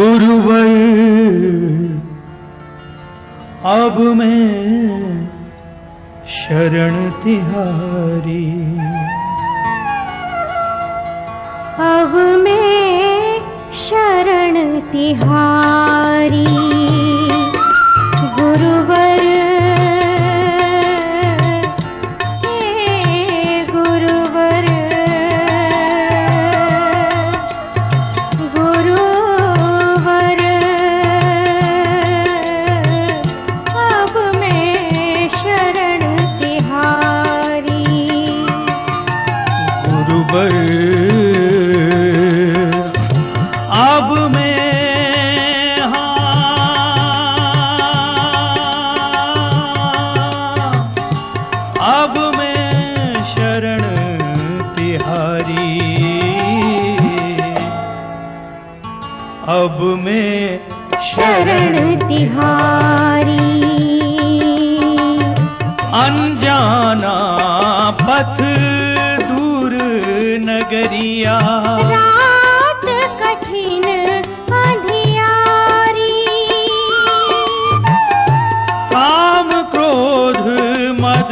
गुरुवर अब मैं शरण तिहारी। अब मैं शरण तिहारी। तुम्हारी। अब मैं शरण तिहारी। अनजाना पथ दूर नगरिया। रात कठिन काम क्रोध मद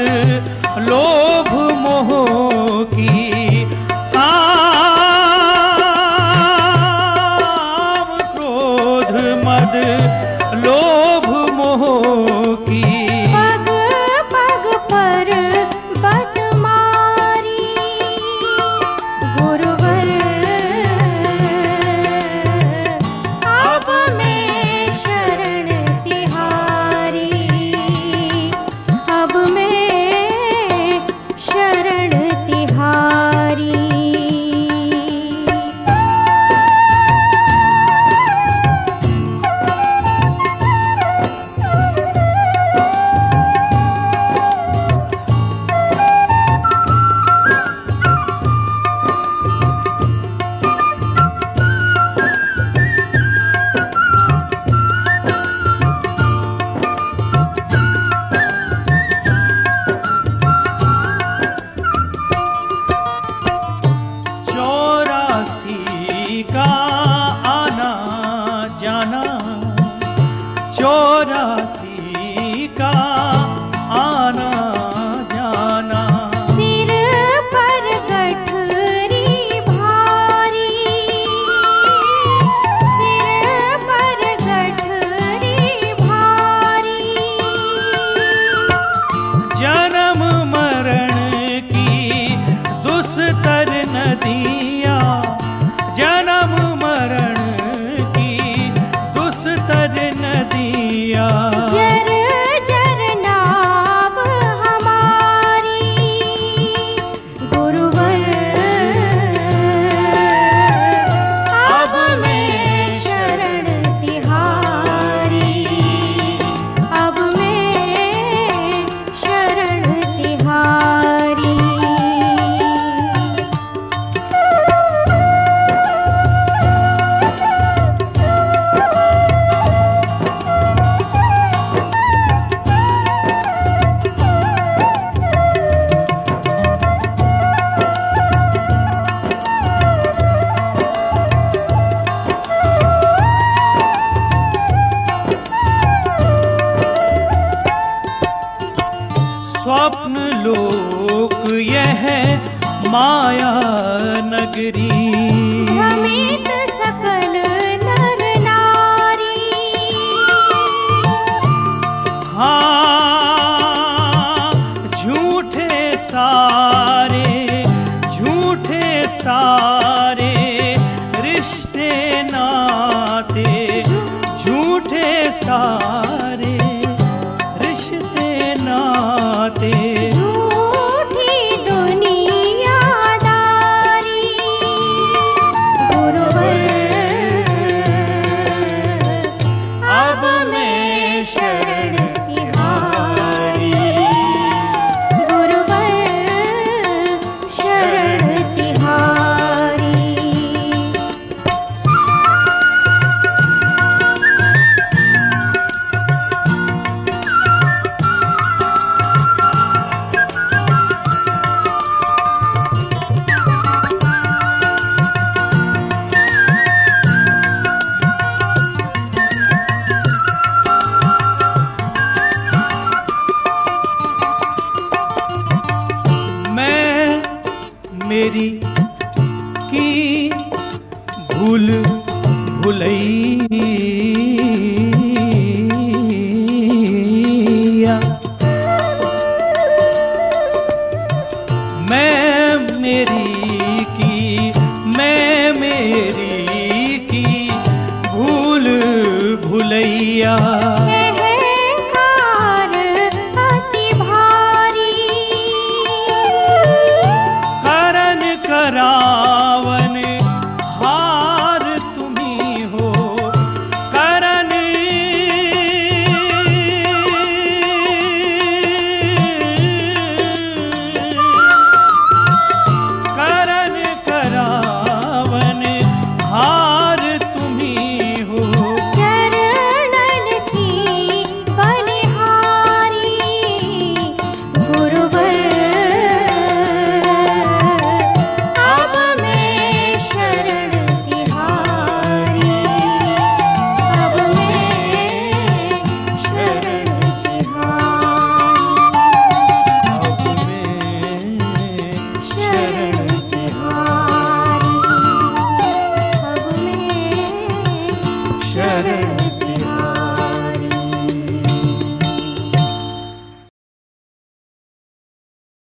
यह माया नगरी। मेरी की भूल भुलैया। मैं मेरी की मैं मेरी की भूल भुलैया।